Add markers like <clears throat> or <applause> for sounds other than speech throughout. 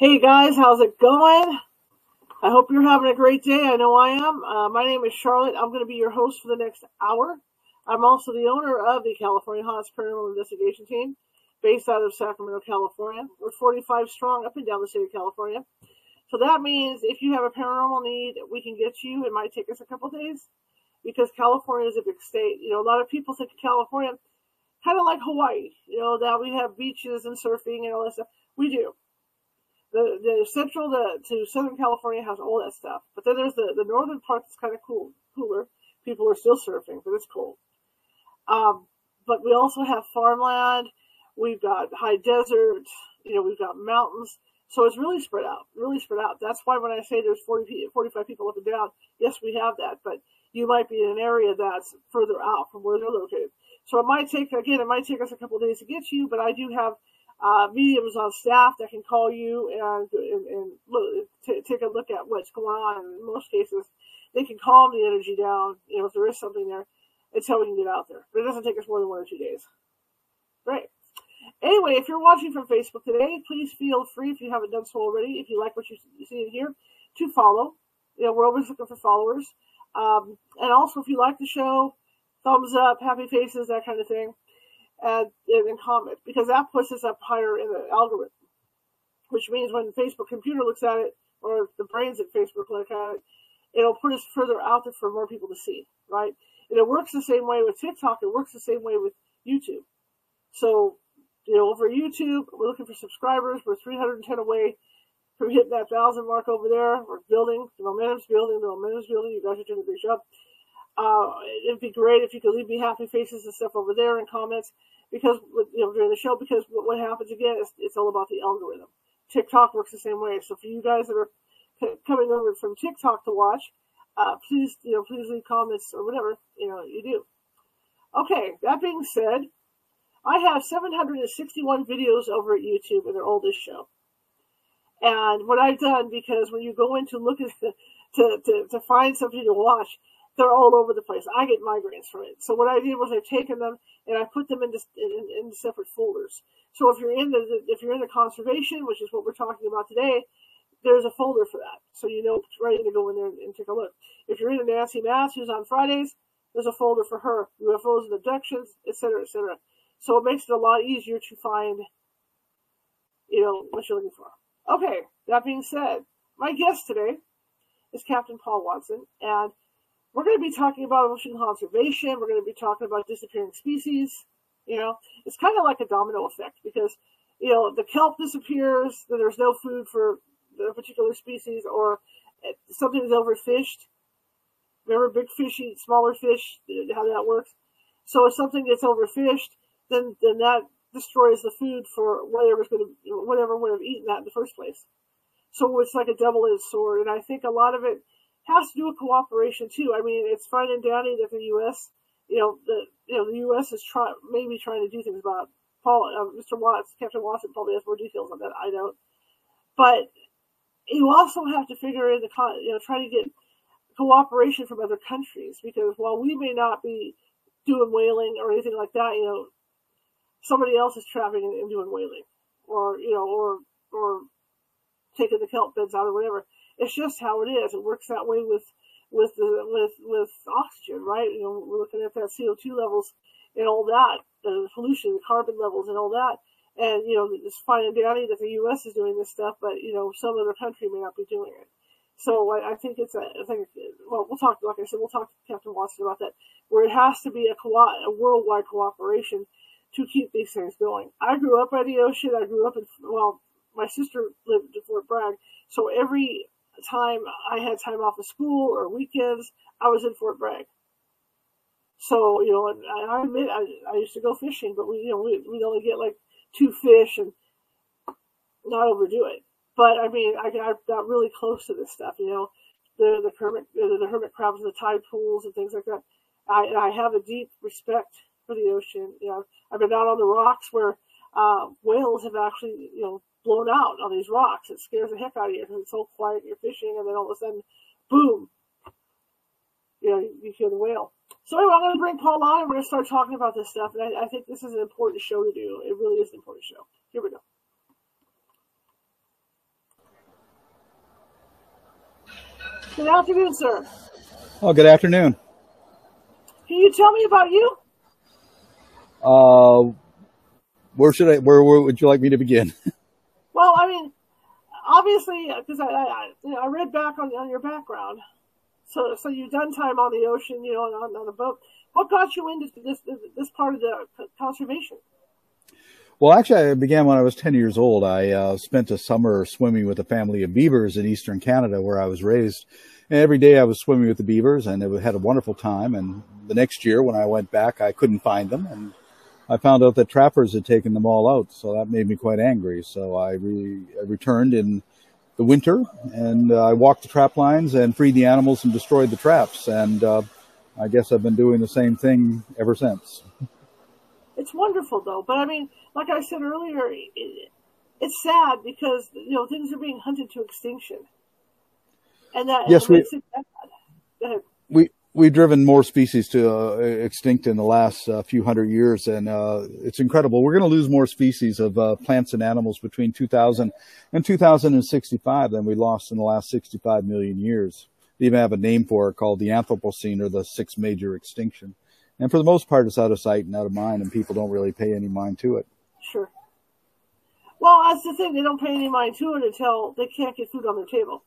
Hey guys, how's it going? I hope you're having a great day. I know I am. Uh, my name is Charlotte. I'm going to be your host for the next hour. I'm also the owner of the California Haunts Paranormal Investigation Team, based out of Sacramento, California. We're 45 strong up and down the state of California. So that means if you have a paranormal need, we can get you. It might take us a couple days because California is a big state. You know, a lot of people think of California kind of like Hawaii, you know, that we have beaches and surfing and all that stuff. We do. The, the central to, to Southern California has all that stuff. But then there's the, the northern part that's kind of cool, cooler. People are still surfing, but it's cold. Um, but we also have farmland. We've got high desert. You know, we've got mountains. So it's really spread out, really spread out. That's why when I say there's 40, 45 people up and down, yes, we have that, but you might be in an area that's further out from where they're located. So it might take, again, it might take us a couple days to get to you, but I do have uh, mediums on staff that can call you and, and, and look, t- take a look at what's going on. In most cases, they can calm the energy down, you know, if there is something there, until we can get out there. But it doesn't take us more than one or two days. Great. Anyway, if you're watching from Facebook today, please feel free, if you haven't done so already, if you like what you see in here, to follow. You know, we're always looking for followers. Um, and also, if you like the show, thumbs up, happy faces, that kind of thing, and, and comment, because that pushes up higher in the algorithm, which means when the Facebook computer looks at it, or the brains at Facebook look at it, it'll put us further out there for more people to see, right? And it works the same way with TikTok, it works the same way with YouTube. So you know, over YouTube, we're looking for subscribers. We're 310 away from hitting that thousand mark over there. We're building. The momentum's building. The momentum's building. You guys are doing a great job. Uh, it'd be great if you could leave me happy faces and stuff over there in comments because you know during the show because what, what happens again is it's all about the algorithm. TikTok works the same way. So for you guys that are coming over from TikTok to watch, uh, please you know please leave comments or whatever you know you do. Okay, that being said, I have 761 videos over at YouTube in their oldest show. And what I've done, because when you go in to look at, the, <laughs> to, to, to find something to watch, they're all over the place. I get migraines from it. So what I did was I've taken them and I put them into, in, in separate folders. So if you're in the, if you're in the conservation, which is what we're talking about today, there's a folder for that. So you know it's ready to go in there and, take a look. If you're into Nancy Matthews on Fridays, there's a folder for her, UFOs and abductions, etc., etc. So it makes it a lot easier to find, you know, what you're looking for. Okay, that being said, my guest today is Captain Paul Watson, and we're going to be talking about ocean conservation. We're going to be talking about disappearing species. You know, it's kind of like a domino effect because, you know, the kelp disappears, then there's no food for the particular species, or uh, something is overfished. Remember, big fish eat smaller fish, how that works? So if something gets overfished, then then that destroys the food for whatever's going to whatever would have eaten that in the first place. So it's like a double-edged sword, and I think a lot of it has to do with cooperation too. I mean, it's fine and dandy that the U.S. You know, the you know the U.S. is trying maybe trying to do things about. Paul, uh, Mr. Watts, Captain Watson probably has more details on that. I don't, but you also have to figure in the con- you know try to get cooperation from other countries because while we may not be doing whaling or anything like that, you know, somebody else is trapping and, and doing whaling, or you know, or or taking the kelp beds out or whatever. It's just how it is. It works that way with with the with with oxygen, right? You know, we're looking at that CO two levels and all that, the pollution, the carbon levels, and all that. And you know, it's fine and dandy that the U.S. is doing this stuff, but you know, some other country may not be doing it. So I, I think it's a, I think, well, we'll talk, like I said, we'll talk to Captain Watson about that, where it has to be a, co- a worldwide cooperation to keep these things going. I grew up by the ocean. I grew up in, well, my sister lived in Fort Bragg. So every time I had time off of school or weekends, I was in Fort Bragg. So, you know, and I admit I, I used to go fishing, but we, you know, we, we'd only get like two fish and not overdo it. but I mean, I, I got really close to this stuff, you know, the the hermit the, hermit crabs the tide pools and things like that. I I have a deep respect for the ocean. You know, I've been out on the rocks where uh, whales have actually you know blown out on these rocks. It scares the heck out of you because it's so quiet. You're fishing, and then all of a sudden, boom, you know, you hear the whale. So anyway, I'm going to bring Paul on, and we're going to start talking about this stuff. And I, I think this is an important show to do. It really is an important show. Here we go. Good afternoon, sir. Oh, good afternoon. Can you tell me about you? Uh, where should I? Where, where would you like me to begin? <laughs> well, I mean, obviously, because I, I, you know, I read back on, on your background. So, so you've done time on the ocean, you know, on, on a boat. What got you into this this part of the conservation? Well, actually, I began when I was 10 years old. I uh, spent a summer swimming with a family of beavers in eastern Canada where I was raised. And every day I was swimming with the beavers and it had a wonderful time. And the next year when I went back, I couldn't find them. And I found out that trappers had taken them all out. So that made me quite angry. So I, re- I returned in the winter and uh, I walked the trap lines and freed the animals and destroyed the traps. And uh, I guess I've been doing the same thing ever since. It's wonderful though. But I mean, like I said earlier, it, it's sad because, you know, things are being hunted to extinction. And that yes, we, we, we've driven more species to uh, extinct in the last uh, few hundred years, and uh, it's incredible. We're going to lose more species of uh, plants and animals between 2000 and 2065 than we lost in the last 65 million years. They even have a name for it called the Anthropocene or the sixth major extinction. And for the most part, it's out of sight and out of mind, and people don't really pay any mind to it. Sure. Well, that's the thing. They don't pay any mind to it until they can't get food on their table,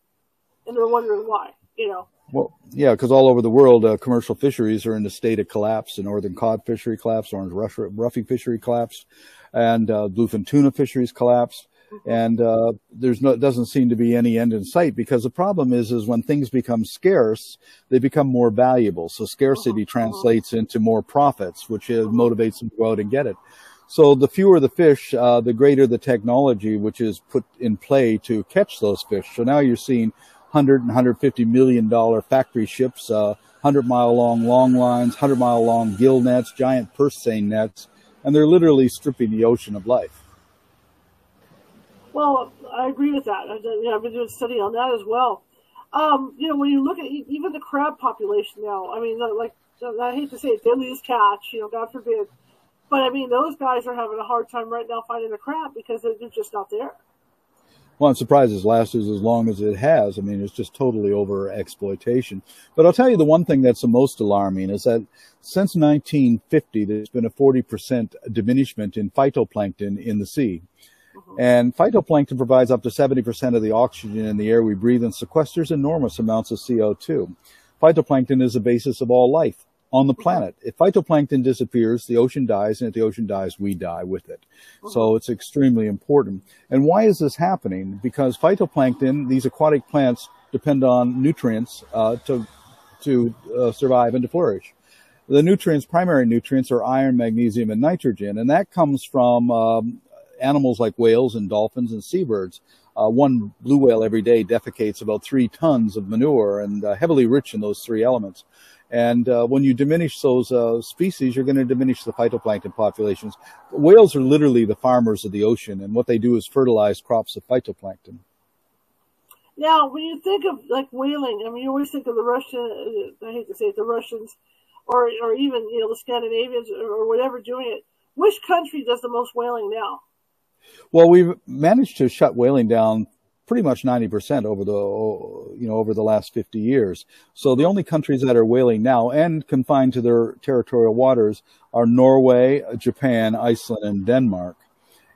and they're wondering why. You know. Well, yeah, because all over the world, uh, commercial fisheries are in a state of collapse. The northern cod fishery collapsed, orange roughy fishery collapsed, and uh, bluefin tuna fisheries collapsed. Mm-hmm. And uh, there's no, doesn't seem to be any end in sight because the problem is, is when things become scarce, they become more valuable. So scarcity uh-huh. translates into more profits, which uh, motivates them to go out and get it. So the fewer the fish, uh, the greater the technology which is put in play to catch those fish. So now you're seeing 100 and 150 million dollar factory ships, uh, 100 mile long long lines, 100 mile long gill nets, giant purse seine nets, and they're literally stripping the ocean of life. Well, I agree with that. I, you know, I've been doing a study on that as well. Um, you know, when you look at even the crab population now, I mean, like I hate to say it, Deadliest Catch. You know, God forbid. But I mean, those guys are having a hard time right now finding a crab because they're just not there. Well, I'm surprised it's lasted as long as it has. I mean, it's just totally over exploitation. But I'll tell you the one thing that's the most alarming is that since 1950, there's been a 40% diminishment in phytoplankton in the sea. Mm-hmm. And phytoplankton provides up to 70% of the oxygen in the air we breathe and sequesters enormous amounts of CO2. Phytoplankton is the basis of all life on the planet. If phytoplankton disappears, the ocean dies, and if the ocean dies, we die with it. So uh-huh. it's extremely important. And why is this happening? Because phytoplankton, these aquatic plants, depend on nutrients uh, to to uh, survive and to flourish. The nutrients, primary nutrients, are iron, magnesium, and nitrogen, and that comes from um, animals like whales and dolphins and seabirds. Uh, one blue whale every day defecates about three tons of manure and uh, heavily rich in those three elements. And uh, when you diminish those uh, species, you're going to diminish the phytoplankton populations. Whales are literally the farmers of the ocean, and what they do is fertilize crops of phytoplankton. Now, when you think of like whaling, I mean, you always think of the Russian. I hate to say it, the Russians, or or even you know the Scandinavians or whatever doing it. Which country does the most whaling now? Well, we've managed to shut whaling down pretty much 90% over the, you know, over the last 50 years. So the only countries that are whaling now and confined to their territorial waters are Norway, Japan, Iceland, and Denmark.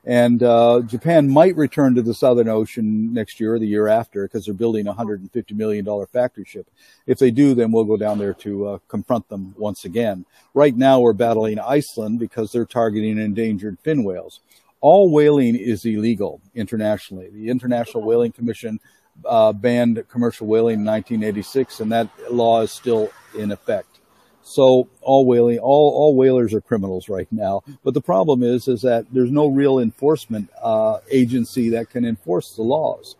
And uh, Japan might return to the Southern Ocean next year or the year after because they're building a $150 million factory ship. If they do, then we'll go down there to uh, confront them once again. Right now, we're battling Iceland because they're targeting endangered fin whales all whaling is illegal internationally. The International Whaling Commission uh, banned commercial whaling in 1986, and that law is still in effect. So all whaling, all, all whalers are criminals right now. But the problem is, is that there's no real enforcement uh, agency that can enforce the laws.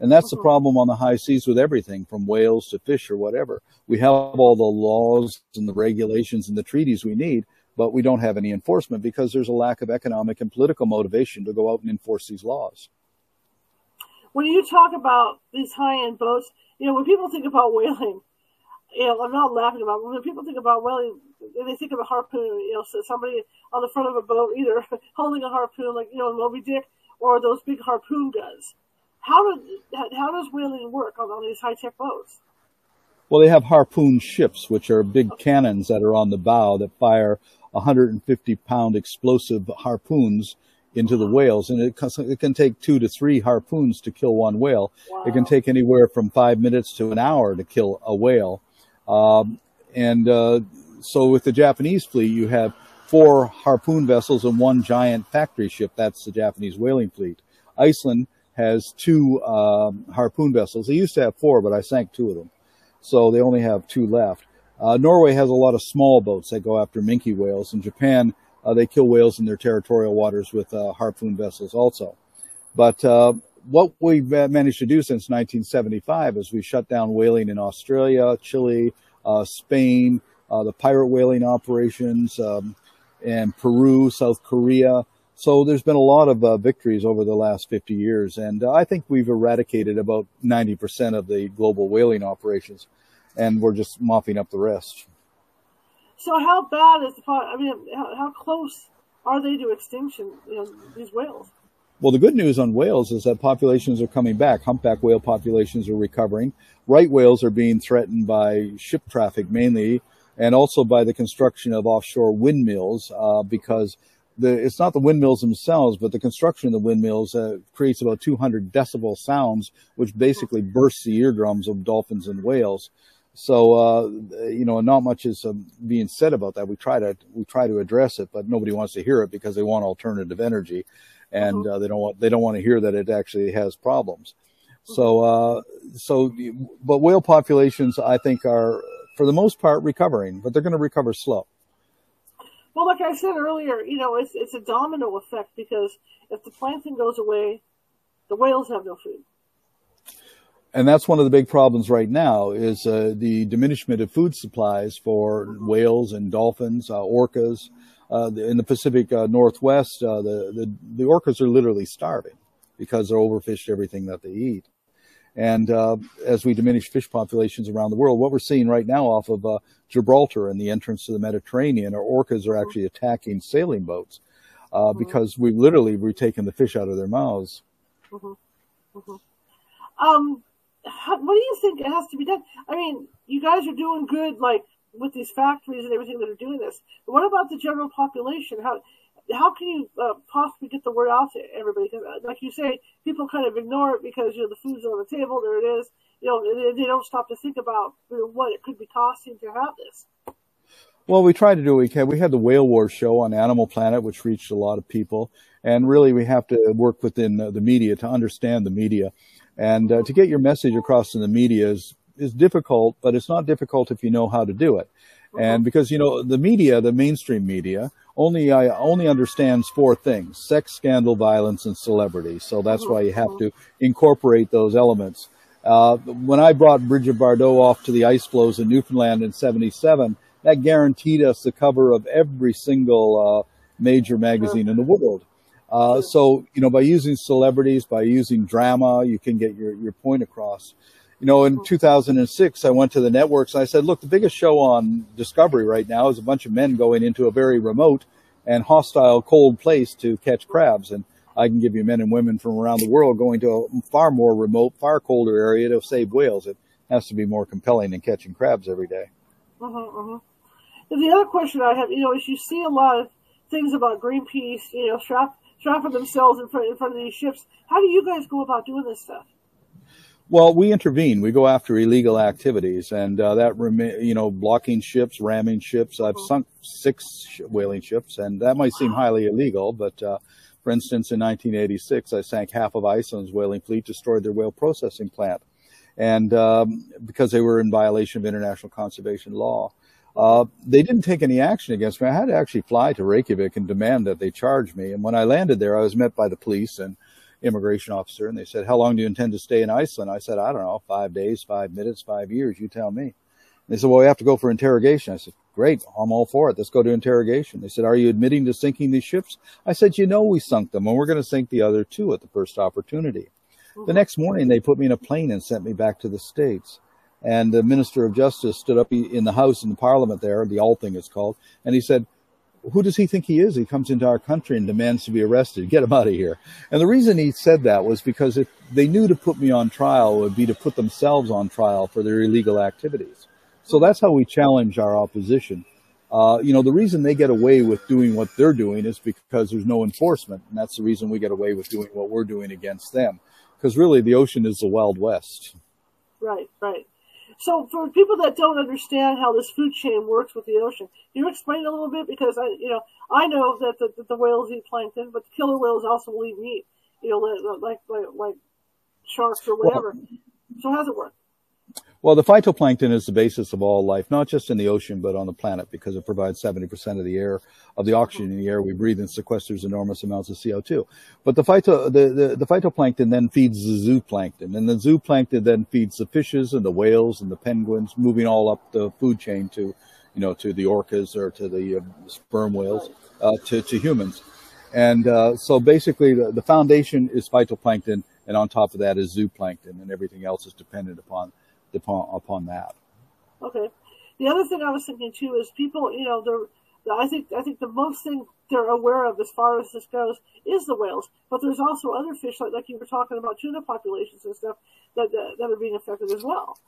And that's the problem on the high seas with everything from whales to fish or whatever. We have all the laws and the regulations and the treaties we need, but we don't have any enforcement because there's a lack of economic and political motivation to go out and enforce these laws. When you talk about these high end boats, you know, when people think about whaling, you know, I'm not laughing about it. When people think about whaling, they think of a harpoon, you know, so somebody on the front of a boat either <laughs> holding a harpoon like, you know, Moby Dick or those big harpoon guns. How, do, how does whaling work on, on these high tech boats? Well, they have harpoon ships, which are big oh. cannons that are on the bow that fire 150 pound explosive harpoons into the whales. And it, it can take two to three harpoons to kill one whale. Wow. It can take anywhere from five minutes to an hour to kill a whale. Um, and uh, so with the Japanese fleet, you have four harpoon vessels and one giant factory ship. That's the Japanese whaling fleet. Iceland has two um, harpoon vessels. They used to have four, but I sank two of them. So they only have two left. Uh, Norway has a lot of small boats that go after minke whales. In Japan, uh, they kill whales in their territorial waters with uh, harpoon vessels also. But uh, what we've managed to do since 1975 is we shut down whaling in Australia, Chile, uh, Spain, uh, the pirate whaling operations, um, and Peru, South Korea. So there's been a lot of victories over the last 50 years, and I think we've eradicated about 90% of the global whaling operations and we're just mopping up the rest. So how bad is the I mean, how, how close are they to extinction? You know, these whales. Well, the good news on whales is that populations are coming back. Humpback whale populations are recovering. Right whales are being threatened by ship traffic mainly, and also by the construction of offshore windmills uh, because the, it's not the windmills themselves, but the construction of the windmills uh, creates about 200 decibel sounds, which basically bursts the eardrums of dolphins and whales. So, uh, you know, not much is uh, being said about that. We try to, we try to address it, but nobody wants to hear it because they want alternative energy and mm-hmm. uh, they don't want, they don't want to hear that it actually has problems. Mm-hmm. So, uh, so, but whale populations, I think are for the most part recovering, but they're going to recover slow. Well, like I said earlier, you know, it's, it's a domino effect because if the plankton goes away, the whales have no food and that's one of the big problems right now is uh, the diminishment of food supplies for whales and dolphins, uh, orcas. Uh, in the Pacific uh, Northwest, uh, the, the, the orcas are literally starving because they're overfished everything that they eat. And uh, as we diminish fish populations around the world, what we're seeing right now off of Gibraltar and the entrance to the Mediterranean are orcas are actually attacking sailing boats mm-hmm. because we've literally we've taken the fish out of their mouths. Mm-hmm. Mm-hmm. Um, how, what do you think it has to be done? I mean, you guys are doing good, like with these factories and everything that are doing this. But what about the general population? How how can you uh, possibly get the word out to everybody? Because, uh, like you say, people kind of ignore it because you know the food's on the table. There it is. You know, they, they don't stop to think about you know, what it could be costing to have this. Well, we try to do what we can. We had the Whale Wars show on Animal Planet, which reached a lot of people. And really, we have to work within the media to understand the media. And uh, to get your message across in the media is, is difficult, but it's not difficult if you know how to do it. And because, you know, the media, the mainstream media, only, uh, only understands four things, sex, scandal, violence, and celebrity. So that's why you have to incorporate those elements. Uh, when I brought Brigitte Bardot off to the ice floes in Newfoundland in 77, that guaranteed us the cover of every single, uh, major magazine in the world. Uh, so, you know, by using celebrities, by using drama, you can get your, your point across. You know, in 2006, I went to the networks and I said, look, the biggest show on Discovery right now is a bunch of men going into a very remote and hostile cold place to catch crabs. And I can give you men and women from around the world going to a far more remote, far colder area to save whales. It has to be more compelling than catching crabs every day. Uh-huh, uh-huh. And the other question I have, you know, is you see a lot of things about Greenpeace, you know, strap trapping themselves in front in front of these ships. How do you guys go about doing this stuff? Well, we intervene. We go after illegal activities, and uh, that you know, blocking ships, ramming ships. I've mm-hmm. sunk six whaling ships, and that might seem highly illegal, but uh, for instance, in 1986, I sank half of Iceland's whaling fleet, destroyed their whale processing plant, and um, because they were in violation of international conservation law. Uh, they didn't take any action against me. I had to actually fly to Reykjavik and demand that they charge me. And when I landed there, I was met by the police and, immigration officer, and they said, "How long do you intend to stay in Iceland?" I said, "I don't know, five days, five minutes, five years. You tell me." They said, "Well, we have to go for interrogation." I said, "Great, I'm all for it. Let's go to interrogation." They said, "Are you admitting to sinking these ships?" I said, "You know, we sunk them, and we're going to sink the other two at the first opportunity." Mm-hmm. The next morning, they put me in a plane and sent me back to the states. And the Minister of Justice stood up in the House in the Parliament there, the Althing is called, and he said, who does he think he is? He comes into our country and demands to be arrested. Get him out of here. And the reason he said that was because if they knew to put me on trial would be to put themselves on trial for their illegal activities. So that's how we challenge our opposition. Uh, you know, the reason they get away with doing what they're doing is because there's no enforcement. And that's the reason we get away with doing what we're doing against them. Because really the ocean is the Wild West. Right, right. So for people that don't understand how this food chain works with the ocean, can you explain a little bit? Because I, you know, I know that the, that the whales eat plankton, but the killer whales also will eat meat, you know, like like like sharks or whatever. Well, so how does it work? Well, the phytoplankton is the basis of all life, not just in the ocean, but on the planet, because it provides 70% of the air, of the oxygen in the air we breathe and sequesters enormous amounts of CO2. But the phyto, the, the, the phytoplankton then feeds the zooplankton, and the zooplankton then feeds the fishes and the whales and the penguins, moving all up the food chain to, you know, to the orcas or to the uh, sperm whales, uh, to, to humans. And uh, so basically, the, the foundation is phytoplankton, and on top of that is zooplankton, and everything else is dependent upon upon upon that. Okay. The other thing I was thinking too is people, you know, they're I think I think the most thing they're aware of as far as this goes is the whales, but there's also other fish like like you were talking about tuna populations and stuff that that, that are being affected as well.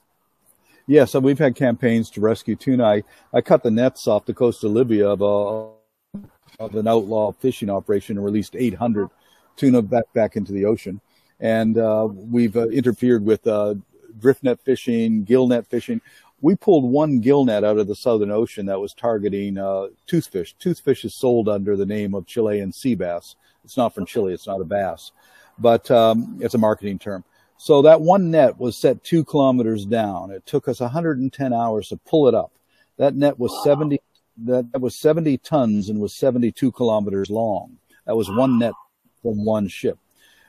Yeah, so we've had campaigns to rescue tuna. I, I cut the nets off the coast of Libya of a of an outlaw fishing operation and released 800 tuna back back into the ocean. And uh, we've uh, interfered with uh, drift net fishing, gill net fishing. We pulled one gill net out of the Southern Ocean that was targeting uh, toothfish. Toothfish is sold under the name of Chilean sea bass. It's not from Chile. It's not a bass, but um, it's a marketing term. So that one net was set two kilometers down. It took us 110 hours to pull it up. That net was 70. That, that was 70 tons and was 72 kilometers long. That was one net from one ship.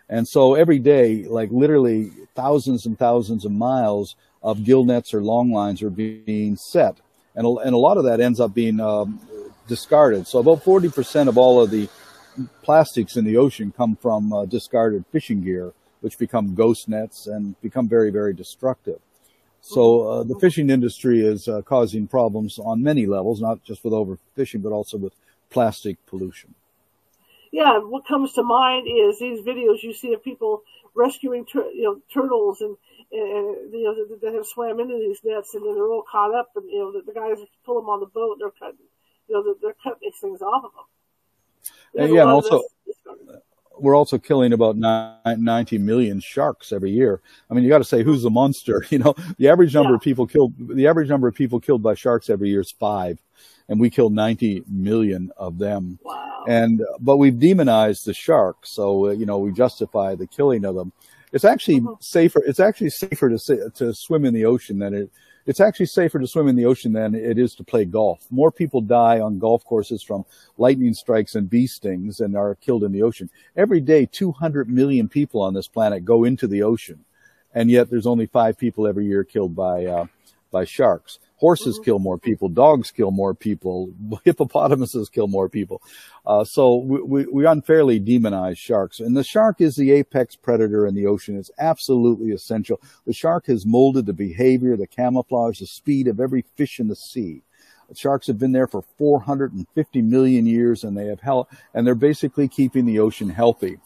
And so every day, like literally thousands and thousands of miles of gill nets or long lines are being set. And, and a lot of that ends up being um, discarded. So about 40% of all of the plastics in the ocean come from uh, discarded fishing gear, which become ghost nets and become very, very destructive. So uh, the fishing industry is uh, causing problems on many levels, not just with overfishing, but also with plastic pollution yeah, what comes to mind is these videos you see of people rescuing, tur- you know, turtles and, and you know that, that have swam into these nets and then they're all caught up and you know the, the guys pull them on the boat they're cutting, you know, they're, they're cutting these things off of them. And yeah, and also we're also killing about 90 million sharks every year. I mean, you got to say who's the monster? <laughs> You know, the average number yeah. of people killed, the average number of people killed by sharks every year is five and we killed 90 million of them. Wow. And, but we've demonized the shark. So, uh, you know, we justify the killing of them. It's actually mm-hmm. safer. It's actually safer to, to swim in the ocean than it, it's actually safer to swim in the ocean than it is to play golf. More people die on golf courses from lightning strikes and bee stings and are killed in the ocean. Every day, 200 million people on this planet go into the ocean. And yet there's only five people every year killed by, uh, by sharks. Horses kill more people. Dogs kill more people. <laughs> Hippopotamuses kill more people. Uh, so we, we, we, unfairly demonize sharks. And the shark is the apex predator in the ocean. It's absolutely essential. The shark has molded the behavior, the camouflage, the speed of every fish in the sea. Sharks have been there for 450 million years and they have held, and they're basically keeping the ocean healthy.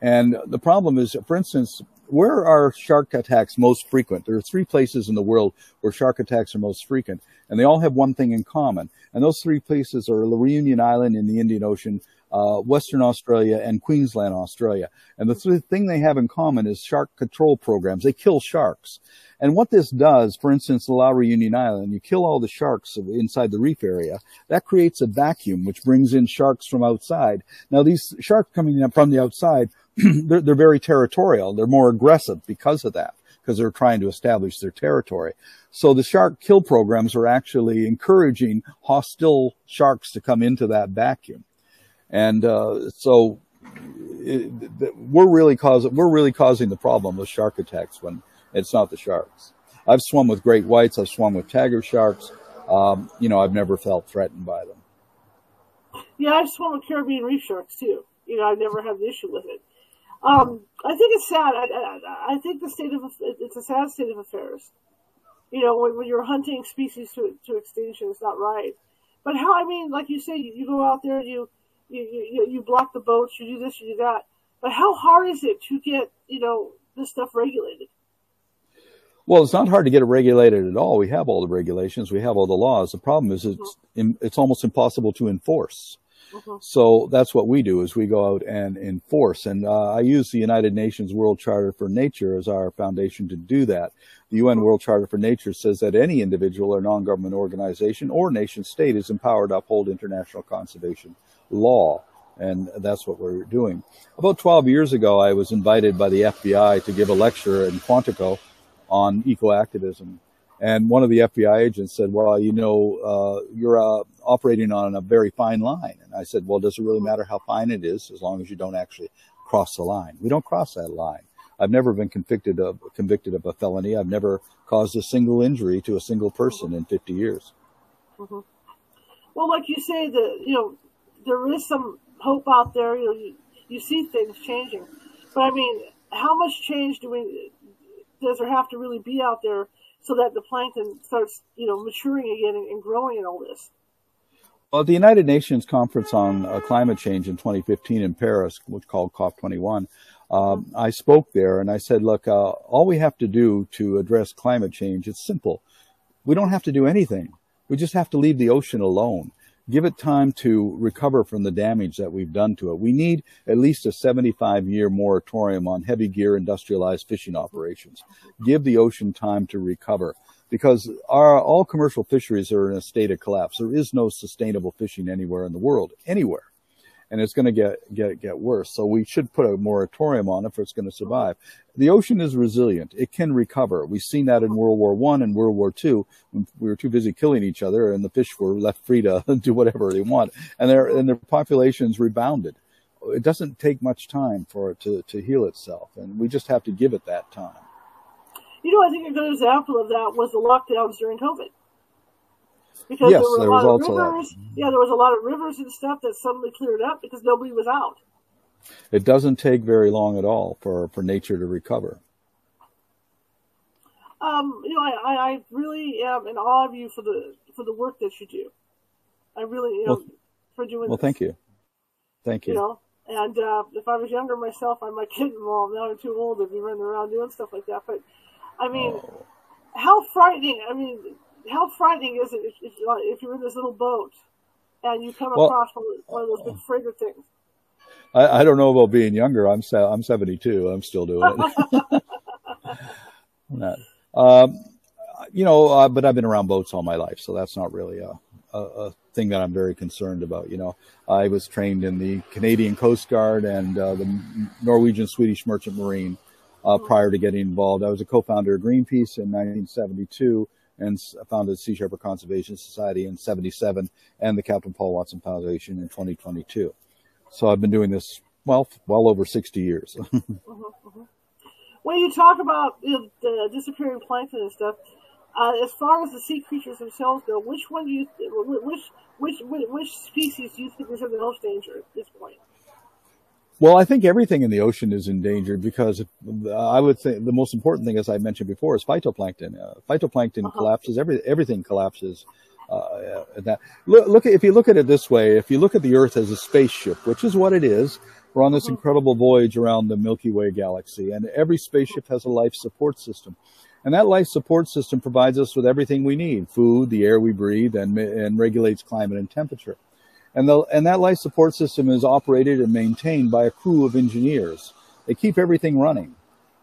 And the problem is, for instance, where are shark attacks most frequent? There are three places in the world where shark attacks are most frequent, and they all have one thing in common. And those three places are La Reunion Island in the Indian Ocean, uh, Western Australia, and Queensland, Australia. And the th- thing they have in common is shark control programs. They kill sharks. And what this does, for instance, La Reunion Island, you kill all the sharks inside the reef area. That creates a vacuum, which brings in sharks from outside. Now, these sharks coming in from the outside <clears throat> they're, they're very territorial. They're more aggressive because of that, because they're trying to establish their territory. So the shark kill programs are actually encouraging hostile sharks to come into that vacuum. And uh, so it, we're really causing we're really causing the problem with shark attacks when it's not the sharks. I've swum with great whites. I've swum with tiger sharks. Um, you know, I've never felt threatened by them. Yeah, I've swum with Caribbean reef sharks too. You know, I've never had an issue with it. Um, I think it's sad. I, I, I, think the state of it's a sad state of affairs. You know, when, when you're hunting species to to extinction, it's not right. But how? I mean, like you say, you, you go out there, you, you you you block the boats, you do this, you do that. But how hard is it to get you know this stuff regulated? Well, it's not hard to get it regulated at all. We have all the regulations, we have all the laws. The problem is it's mm-hmm. it's almost impossible to enforce. Mm-hmm. So that's what we do is we go out and enforce. And uh, I use the United Nations World Charter for Nature as our foundation to do that. The UN World Charter for Nature says that any individual or non-government organization or nation state is empowered to uphold international conservation law. And that's what we're doing. About 12 years ago, I was invited by the FBI to give a lecture in Quantico on eco-activism. And one of the FBI agents said, well, you know, uh, you're uh, operating on a very fine line. And I said, well, does it really matter how fine it is as long as you don't actually cross the line? We don't cross that line. I've never been convicted of convicted of a felony. I've never caused a single injury to a single person in 50 years. Mm-hmm. Well, like you say, that you know, there is some hope out there. You know, you, you see things changing, but I mean, how much change do we does there have to really be out there so that the plankton starts, you know, maturing again and, growing and all this? Well, at the United Nations Conference on uh, Climate Change in 2015 in Paris, which called COP21, um, I spoke there and I said, look, uh, all we have to do to address climate change, it's simple. We don't have to do anything. We just have to leave the ocean alone give it time to recover from the damage that we've done to it. We need at least a 75 year moratorium on heavy gear industrialized fishing operations. Give the ocean time to recover because our, all commercial fisheries are in a state of collapse. There is no sustainable fishing anywhere in the world, anywhere and it's going to get get get worse. So we should put a moratorium on it if it's going to survive. The ocean is resilient; it can recover. We've seen that in World War One and World War Two. We were too busy killing each other, and the fish were left free to <laughs> do whatever they want, and their and their populations rebounded. It doesn't take much time for it to to heal itself, and we just have to give it that time. You know, I think a good example of that was the lockdowns during COVID because yes, there were a lot of rivers. Yeah, there was a lot of rivers and stuff that suddenly cleared up because nobody was out. It doesn't take very long at all for, for nature to recover. Um, you know, I, I really am in awe of you for the for the work that you do. I really, you know, well, for doing. Well, this. thank you, thank you. You know, and uh, if I was younger myself, I might get involved. Now I'm too old to be running around doing stuff like that. But I mean, oh. how frightening! I mean, how frightening is it if, if, if you're in this little boat and you come well, across one of those big freighter things? I, I, don't know about being younger. I'm I'm 72. I'm still doing it. <laughs> <laughs> not, um, you know, uh, but I've been around boats all my life, so that's not really a, a, a, thing that I'm very concerned about. You know, I was trained in the Canadian Coast Guard and uh, the Norwegian Swedish Merchant Marine uh, mm-hmm. prior to getting involved. I was a co-founder of Greenpeace in 1972 and founded the Sea Shepherd Conservation Society in 77 and the Captain Paul Watson Foundation in 2022. So I've been doing this, well, well over 60 years. <laughs> mm-hmm, mm-hmm. When you talk about you know, the disappearing plankton and stuff, uh, as far as the sea creatures themselves go, which one do you, which, which, which, which species do you think is in the most danger at this point? Well, I think everything in the ocean is endangered because I would think the most important thing, as I mentioned before, is phytoplankton. Uh, phytoplankton uh-huh. collapses. Every everything collapses. Uh, that look, look if you look at it this way, if you look at the Earth as a spaceship, which is what it is, we're on this uh-huh. incredible voyage around the Milky Way galaxy, and every spaceship has a life support system. And that life support system provides us with everything we need, food, the air we breathe, and, and regulates climate and temperature. And, the, and that life support system is operated and maintained by a crew of engineers. They keep everything running.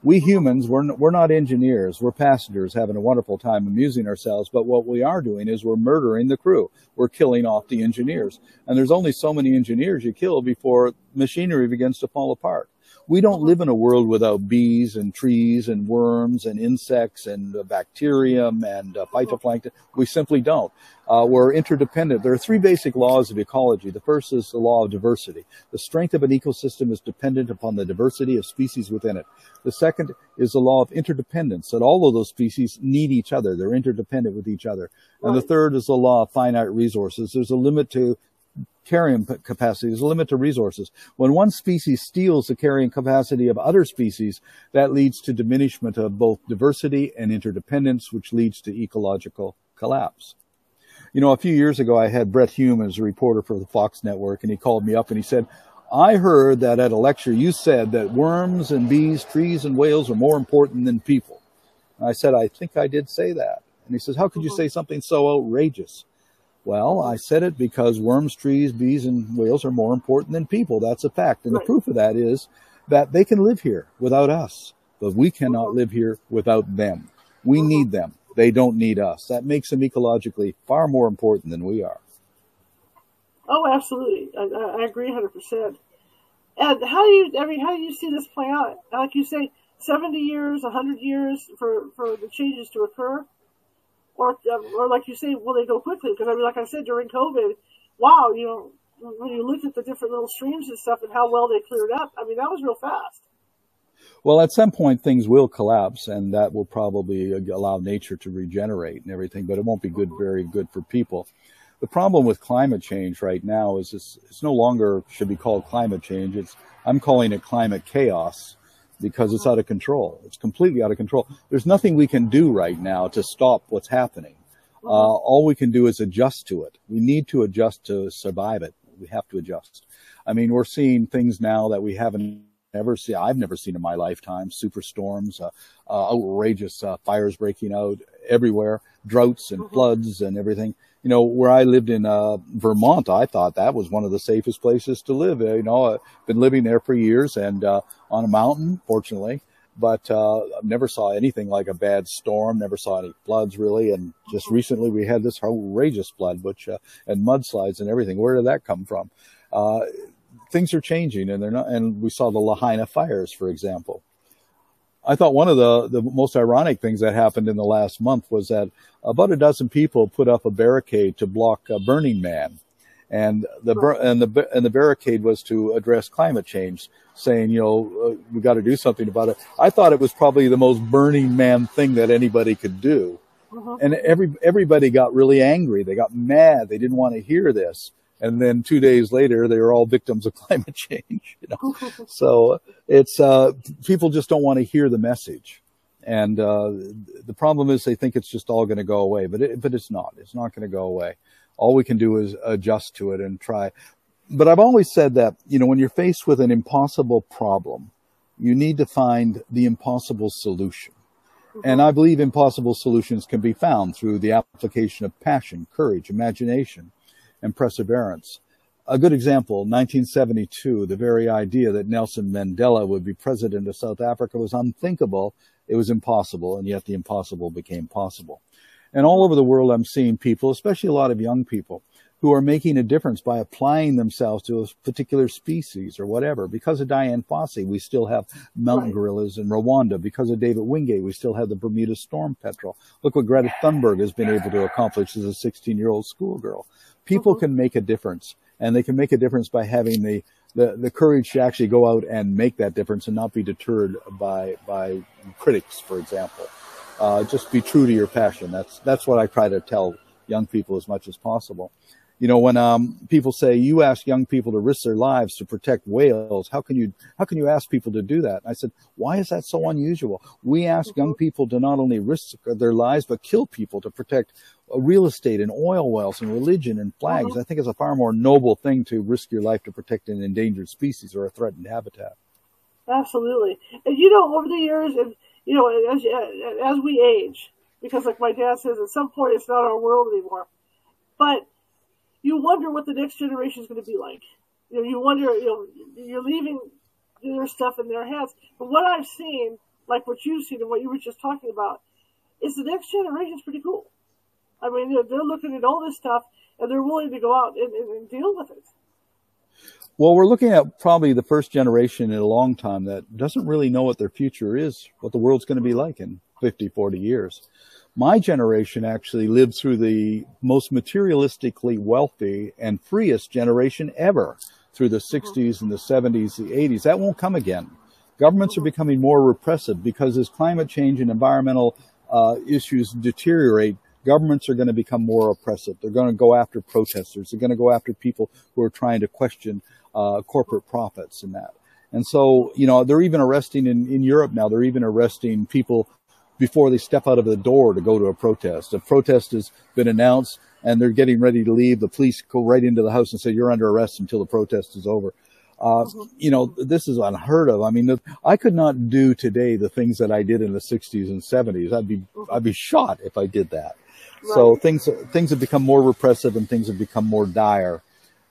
We humans, we're, we're not engineers. We're passengers having a wonderful time amusing ourselves. But what we are doing is we're murdering the crew. We're killing off the engineers. And there's only so many engineers you kill before machinery begins to fall apart. We don't live in a world without bees and trees and worms and insects and uh, bacterium and uh, phytoplankton. We simply don't. Uh, we're interdependent. There are three basic laws of ecology. The first is the law of diversity. The strength of an ecosystem is dependent upon the diversity of species within it. The second is the law of interdependence, that all of those species need each other. They're interdependent with each other. And the third is the law of finite resources. There's a limit to carrying capacity. There's a limit to resources. When one species steals the carrying capacity of other species, that leads to diminishment of both diversity and interdependence, which leads to ecological collapse. You know, a few years ago, I had Brit Hume as a reporter for the Fox network, and he called me up and he said, I heard that at a lecture you said that worms and bees, trees and whales are more important than people. And I said, I think I did say that. And he says, How could you mm-hmm. say something so outrageous? Well, I said it because worms, trees, bees, and whales are more important than people. That's a fact. And right. the proof of that is that they can live here without us, but we cannot uh-huh. live here without them. We uh-huh. need them. They don't need us. That makes them ecologically far more important than we are. Oh, absolutely. I, I agree 100%. And how do you, I mean, how do you see this play out? Like you say, 70 years, 100 years for, for the changes to occur? Or or like you say, will they go quickly? Because I mean, like I said during COVID, wow, you know, when you look at the different little streams and stuff and how well they cleared up, I mean, that was real fast. Well, at some point things will collapse, and that will probably uh, allow nature to regenerate and everything, but it won't be good, very good for people. The problem with climate change right now is it's, it's no longer should be called climate change. It's I'm calling it climate chaos because it's out of control. It's completely out of control. There's nothing we can do right now to stop what's happening. Uh, all we can do is adjust to it. We need to adjust to survive it. We have to adjust. I mean, we're seeing things now that we haven't ever seen. I've never seen in my lifetime. Superstorms, uh, uh, outrageous uh, fires breaking out everywhere, droughts and mm-hmm. floods and everything you know, where I lived in uh, Vermont, I thought that was one of the safest places to live. You know, I've been living there for years and uh, on a mountain, fortunately, but uh, never saw anything like a bad storm. Never saw any floods really. And just recently, we had this outrageous flood, which uh, and mudslides and everything. Where did that come from? Uh, things are changing, and they're not. And we saw the Lahaina fires, for example. I thought one of the, the most ironic things that happened in the last month was that about a dozen people put up a barricade to block Burning Man. And the, and the, and the barricade was to address climate change, saying, you know, uh, we got to do something about it. I thought it was probably the most Burning Man thing that anybody could do. Uh-huh. And every, everybody got really angry. They got mad. They didn't want to hear this and then two days later they were all victims of <laughs> climate change you know? <laughs> So it's uh, people just don't want to hear the message. And uh, the problem is they think it's just all going to go away but it, but it's not. It's not going to go away. All we can do is adjust to it and try. But i've always said that you know when you're faced with an impossible problem you need to find the impossible solution. And I believe impossible solutions can be found through the application of passion, courage, imagination, and perseverance. A good example, 1972, the very idea that Nelson Mandela would be president of South Africa was unthinkable. It was impossible, and yet the impossible became possible. And all over the world, I'm seeing people, especially a lot of young people, who are making a difference by applying themselves to a particular species or whatever. Because of Dian Fossey, we still have mountain right. gorillas in Rwanda. Because of David Wingate, we still have the Bermuda storm petrel. Look what Greta Thunberg has been able to accomplish as a 16 year old schoolgirl people mm-hmm. can make a difference and they can make a difference by having the, the, the courage to actually go out and make that difference and not be deterred by, by critics, for example. Uh, just be true to your passion. That's, that's what I try to tell young people as much as possible. You know, when um, people say you ask young people to risk their lives to protect whales, how can you how can you ask people to do that? I said, why is that so unusual? We ask young people to not only risk their lives but kill people to protect real estate and oil wells and religion and flags. Uh-huh. I think it's a far more noble thing to risk your life to protect an endangered species or a threatened habitat. Absolutely. And you know, over the years, and you know, as, as we age, because like my dad says, at some point it's not our world anymore. But you wonder what the next generation is going to be like. You know, you wonder, you know, you're leaving their stuff in their hands. But what I've seen, like what you've seen and what you were just talking about, is the next generation is pretty cool. I mean, they're, they're looking at all this stuff and they're willing to go out and, and, and deal with it. Well, we're looking at probably the first generation in a long time that doesn't really know what their future is, what the world's going to be like in 50, 40 years. My generation actually lived through the most materialistically wealthy and freest generation ever through the 60s and the 70s, the 80s. That won't come again. Governments are becoming more repressive because as climate change and environmental uh, issues deteriorate, governments are going to become more oppressive. They're going to go after protesters. They're going to go after people who are trying to question uh, corporate profits and that. And so, you know, they're even arresting in, in Europe now, they're even arresting people before they step out of the door to go to a protest. A protest has been announced and they're getting ready to leave. The police go right into the house and say, you're under arrest until the protest is over. Uh, mm-hmm. you know, this is unheard of. I mean, I could not do today the things that I did in the 60s and 70s. I'd be, mm-hmm. I'd be shot if I did that. Right. So things, things have become more repressive and things have become more dire.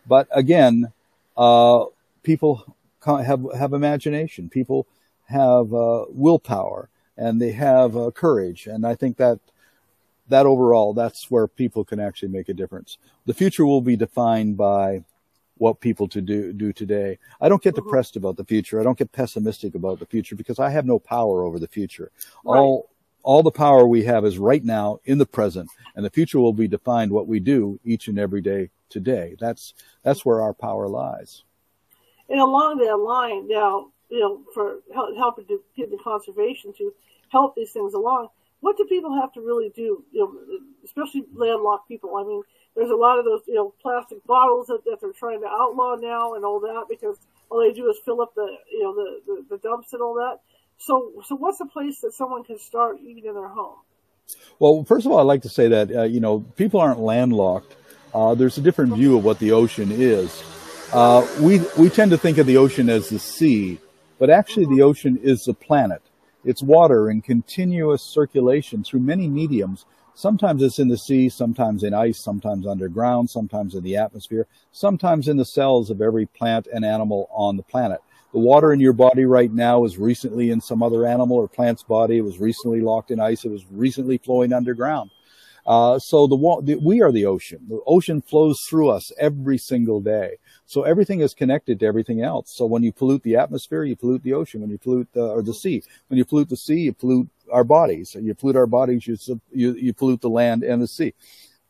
But again, uh, people have, have imagination. People have, uh, willpower and they have uh, courage. And I think that that overall, that's where people can actually make a difference. The future will be defined by what people to do do today. I don't get depressed about the future. I don't get pessimistic about the future because I have no power over the future. Right. All all the power we have is right now in the present, and the future will be defined what we do each and every day today. That's that's where our power lies. And along that line, now you know, for helping to get the conservation to help these things along. What do people have to really do? You know, especially landlocked people. I mean, there's a lot of those, you know, plastic bottles that, that they're trying to outlaw now and all that because all they do is fill up the, you know, the, the, the dumps and all that. So, so what's a place that someone can start even in their home? Well, first of all, I'd like to say that, uh, you know, people aren't landlocked. Uh, there's a different view of what the ocean is. Uh, we, we tend to think of the ocean as the sea, but actually the ocean is the planet. It's water in continuous circulation through many mediums. Sometimes it's in the sea, sometimes in ice, sometimes underground, sometimes in the atmosphere, sometimes in the cells of every plant and animal on the planet. The water in your body right now is recently in some other animal or plant's body. It was recently locked in ice. It was recently flowing underground. Uh, so the, the, we are the ocean. The ocean flows through us every single day. So everything is connected to everything else. So when you pollute the atmosphere, you pollute the ocean. When you pollute the, or the sea, when you pollute the sea, you pollute our bodies. You pollute our bodies, you, you, you pollute the land and the sea.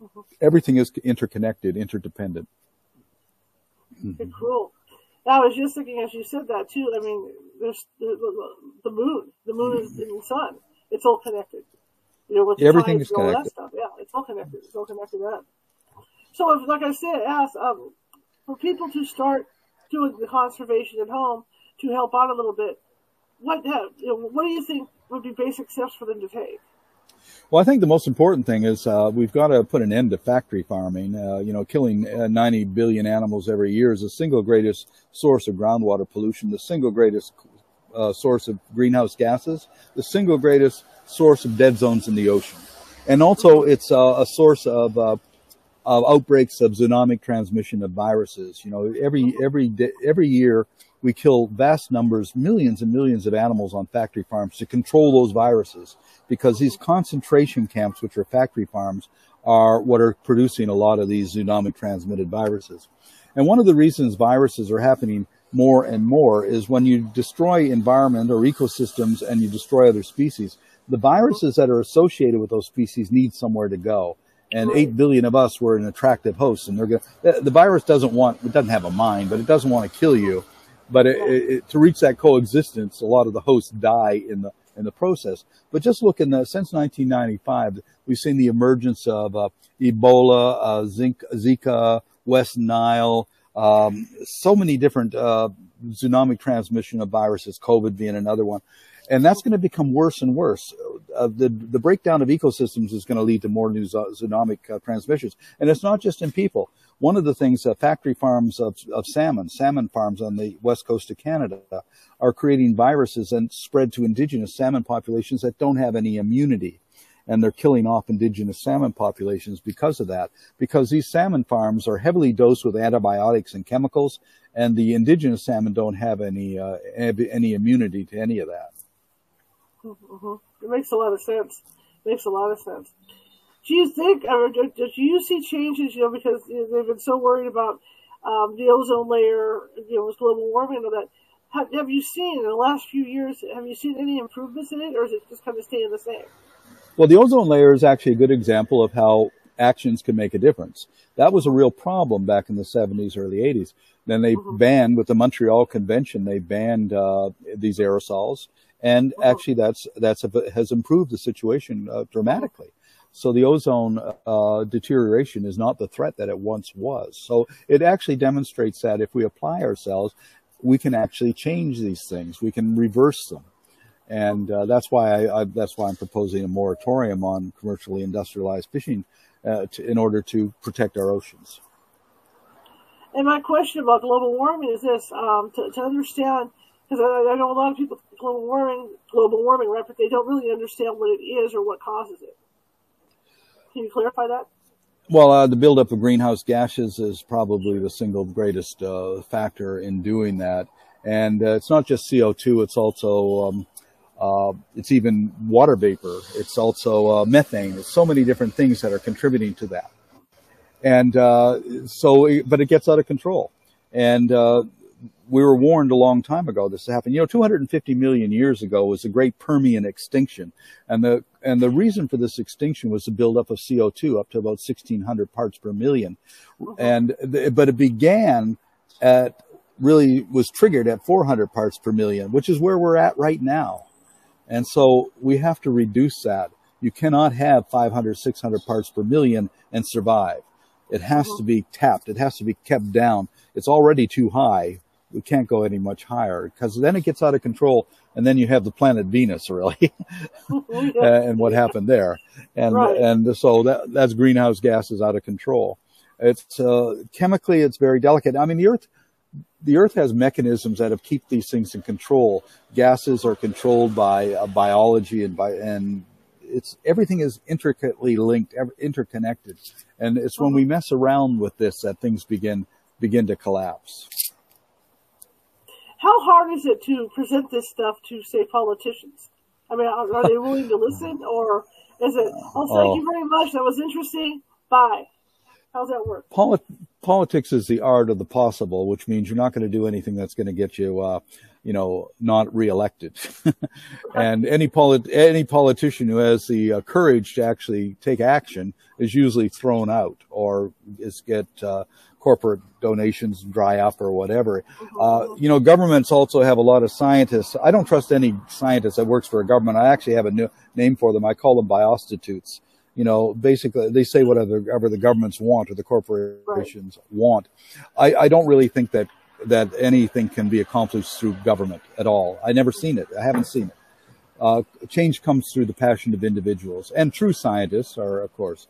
Mm-hmm. Everything is interconnected, interdependent. Mm-hmm. Cool. I was just thinking as you said that too. I mean, there's the, the, the moon. The moon is in the sun. It's all connected. You know, with everything is connected. All that stuff. Yeah, it's all connected. It's all connected up. So, if, like I said, ask um, for people to start doing the conservation at home to help out a little bit. What have, you know, what do you think would be basic steps for them to take? Well, I think the most important thing is uh, we've got to put an end to factory farming. Uh, you know, killing uh, 90 billion animals every year is the single greatest source of groundwater pollution, the single greatest uh, source of greenhouse gases, the single greatest source of dead zones in the ocean. And also it's uh, a source of, uh, of outbreaks of zoonotic transmission of viruses. You know, every, every, every year we kill vast numbers, millions and millions of animals on factory farms to control those viruses because these concentration camps, which are factory farms, are what are producing a lot of these zoonotic transmitted viruses. And one of the reasons viruses are happening more and more is when you destroy environment or ecosystems and you destroy other species, the viruses that are associated with those species need somewhere to go. And eight billion of us were an attractive host, and they're going. The, the virus doesn't want. It doesn't have a mind, but it doesn't want to kill you. But it, it, to reach that coexistence, a lot of the hosts die in the in the process. But just look in the since 1995, we've seen the emergence of uh, Ebola, uh, Zika, West Nile, um, so many different uh, zoonotic transmission of viruses, COVID being another one and that's going to become worse and worse. Uh, the the breakdown of ecosystems is going to lead to more new zoonotic uh, transmissions, and it's not just in people. One of the things, uh, factory farms of, of salmon, salmon farms on the west coast of Canada, are creating viruses and spread to indigenous salmon populations that don't have any immunity. And they're killing off indigenous salmon populations because of that. Because these salmon farms are heavily dosed with antibiotics and chemicals, and the indigenous salmon don't have any uh, any immunity to any of that. Mm-hmm. It makes a lot of sense. It makes a lot of sense. Do you think, or do you see changes, you know, because they've been so worried about um, the ozone layer, you know, with global warming and all that. Have, have you seen in the last few years? Have you seen any improvements in it, or is it just kind of staying the same? Well, the ozone layer is actually a good example of how actions can make a difference. That was a real problem back in the 70s, early 80s. Then they mm-hmm. banned with the Montreal Convention, they banned uh, these aerosols, and actually that's that's a, has improved the situation uh, dramatically. So the ozone uh, deterioration is not the threat that it once was. So it actually demonstrates that if we apply ourselves, we can actually change these things. We can reverse them. And uh, that's why I, I, that's why I'm proposing a moratorium on commercially industrialized fishing uh, to, in order to protect our oceans. And my question about global warming is this: um, to, to, understand, because I, I, know a lot of people global warming, global warming, right? But they don't really understand what it is or what causes it. Can you clarify that? Well, uh, the buildup of greenhouse gases is probably the single greatest uh, factor in doing that, and uh, it's not just CO two; it's also um, uh, it's even water vapor. It's also uh, methane. There's so many different things that are contributing to that. And uh, so, but it gets out of control. And we were warned a long time ago this happened. You know, 250 million years ago was the Great Permian extinction, and the and the reason for this extinction was the buildup of CO2 up to about 1,600 parts per 1000000 and but it began at really was triggered at 400 parts per million, which is where we're at right now. And so we have to reduce that. You cannot have 500, 600 parts per million and survive. It has mm-hmm. to be tapped. It has to be kept down. It's already too high. We can't go any much higher because then it gets out of control. And then you have the planet Venus, <laughs> really, <laughs> and what happened there. And, right. and so that, that's greenhouse gases out of control. It's, uh, chemically, it's very delicate. I mean, the earth, the Earth has mechanisms that have keep these things in control. Gases are controlled by uh, biology and by and it's everything is intricately linked, interconnected, and it's when we mess around with this that things begin begin to collapse. How hard is it to present this stuff to say politicians? I mean, are, are they willing to listen, or is it? Oh, thank you oh. very much. That was interesting. Bye. How's that work? Polit- politics is the art of the possible, which means you're not going to do anything that's going to get you, uh, you know, not reelected. <laughs> and any polit- any politician who has the uh, courage to actually take action is usually thrown out or is get uh, corporate donations dry up or whatever. Mm-hmm. Uh, you know, governments also have a lot of scientists. I don't trust any scientist that works for a government. I actually have a new name for them. I call them biostitutes you know, basically they say whatever, whatever the governments want or the corporations right. want. I, I don't really think that that anything can be accomplished through government at all. I never seen it. I haven't seen it. Uh, change comes through the passion of individuals and true scientists are, of course.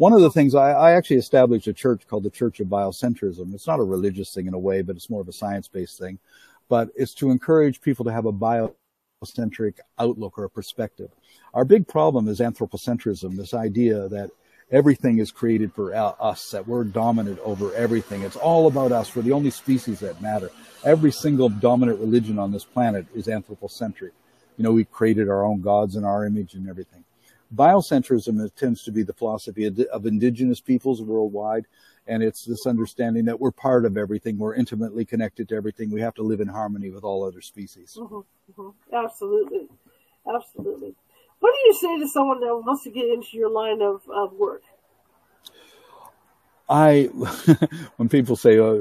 One of the things I, I actually established a church called the Church of Biocentrism. It's not a religious thing in a way, but it's more of a science-based thing. But it's to encourage people to have a biocentric outlook or a perspective. Our big problem is anthropocentrism, this idea that everything is created for us, that we're dominant over everything. It's all about us. We're the only species that matter. Every single dominant religion on this planet is anthropocentric. You know, we created our own gods in our image and everything. Biocentrism tends to be the philosophy of indigenous peoples worldwide. And it's this understanding that we're part of everything. We're intimately connected to everything. We have to live in harmony with all other species. Mm-hmm, mm-hmm. Absolutely. Absolutely. What do you say to someone that wants to get into your line of, of work? I, <laughs> when people say uh,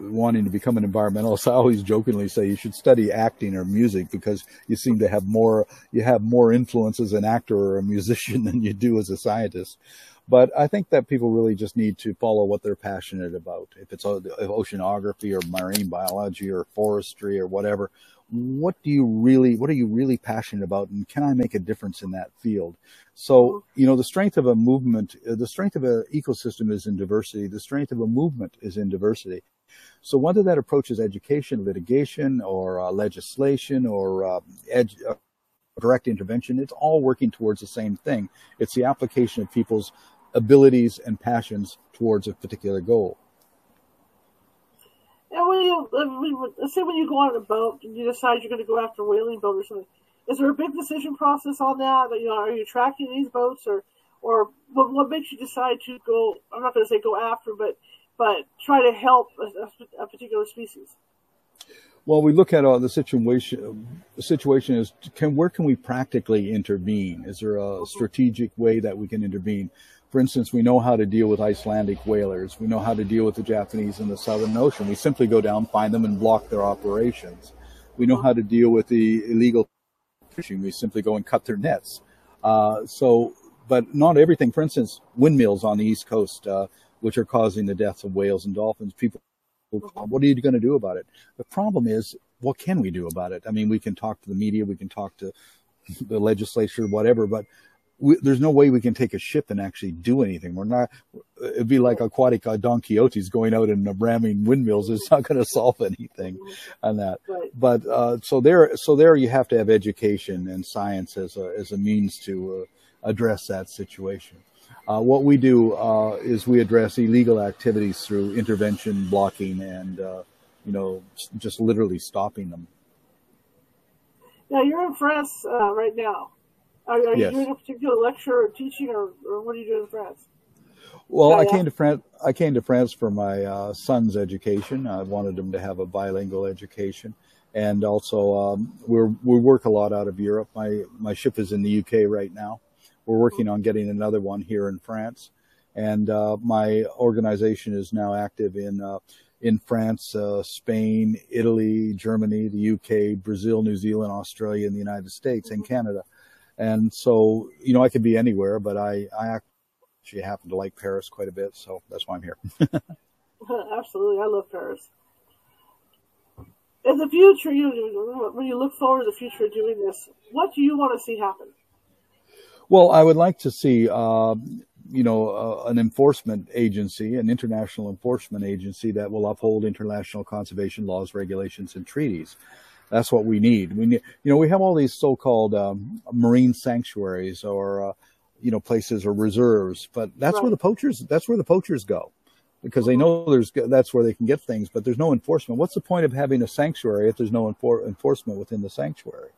wanting to become an environmentalist, I always jokingly say you should study acting or music because you seem to have more, you have more influence as an actor or a musician <laughs> than you do as a scientist. But I think that people really just need to follow what they're passionate about. If it's oceanography or marine biology or forestry or whatever, what do you really, what are you really passionate about? And can I make a difference in that field? So, you know, the strength of a movement, uh, the strength of an ecosystem is in diversity. The strength of a movement is in diversity. So whether that approach is education, litigation, or uh, legislation, or uh, uh, direct intervention, it's all working towards the same thing. It's the application of people's abilities and passions towards a particular goal. And when you, let's say when you go on a boat and you decide you're going to go after a whaling boat or something, is there a big decision process on that? You know, are you tracking these boats or, or what, what makes you decide to go? I'm not going to say go after, but but try to help a, a particular species? Well, we look at uh, the situation. The situation is, can where can we practically intervene? Is there a strategic way that we can intervene? For instance, we know how to deal with Icelandic whalers. We know how to deal with the Japanese in the Southern Ocean. We simply go down, find them, and block their operations. We know how to deal with the illegal fishing. We simply go and cut their nets. Uh, so, but not everything. For instance, windmills on the East Coast, uh, which are causing the deaths of whales and dolphins. People what are you going to do about it? The problem is, what can we do about it? I mean, we can talk to the media, we can talk to the legislature, whatever, but we, there's no way we can take a ship and actually do anything. We're not, it'd be like aquatic uh, Don Quixote's going out and ramming windmills. It's not going to solve anything on that. But, uh, so there, so there you have to have education and science as a, as a means to uh, address that situation. Uh, what we do uh, is we address illegal activities through intervention, blocking, and uh, you know just literally stopping them. Now you're in France right now. Are, are yes. you doing a particular lecture or teaching, or, or what are you doing in France? Well, I came to France. I came to France for my uh, son's education. I wanted him to have a bilingual education, and also um, we we work a lot out of Europe. My my ship is in the UK right now, we're working on getting another one here in France. And uh, my organization is now active in uh, in France, uh, Spain, Italy, Germany, the UK, Brazil, New Zealand, Australia, and the United States and Canada. And so, you know, I could be anywhere, but I, I actually happen to like Paris quite a bit, so that's why I'm here. <laughs> Absolutely, I love Paris. In the future, you when you look forward to the future of doing this, what do you want to see happen? Well, I would like to see, uh, you know, uh, an enforcement agency, an international enforcement agency that will uphold international conservation laws, regulations, and treaties. That's what we need. We need, you know, we have all these so-called um, marine sanctuaries or, uh, you know, places or reserves, but that's right. where the poachers. That's where the poachers go because they know there's that's where they can get things, but there's no enforcement. What's the point of having a sanctuary if there's no enfor- enforcement within the sanctuary?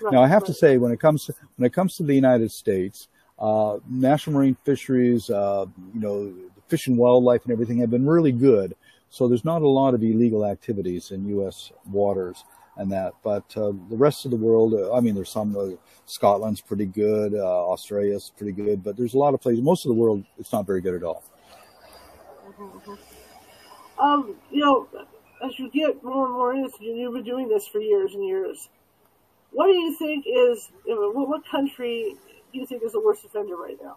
Right, now, I have right. to say, when it comes to, when it comes to the United States, uh, national marine fisheries, uh, you know, fish and wildlife and everything have been really good. So there's not a lot of illegal activities in U.S. waters and that. But uh, the rest of the world, uh, I mean, there's some. Uh, Scotland's pretty good. Uh, Australia's pretty good. But there's a lot of places. Most of the world, it's not very good at all. Mm-hmm. Um, you know, as you get more and more into, you've been doing this for years and years. What do you think is, what country do you think is the worst offender right now?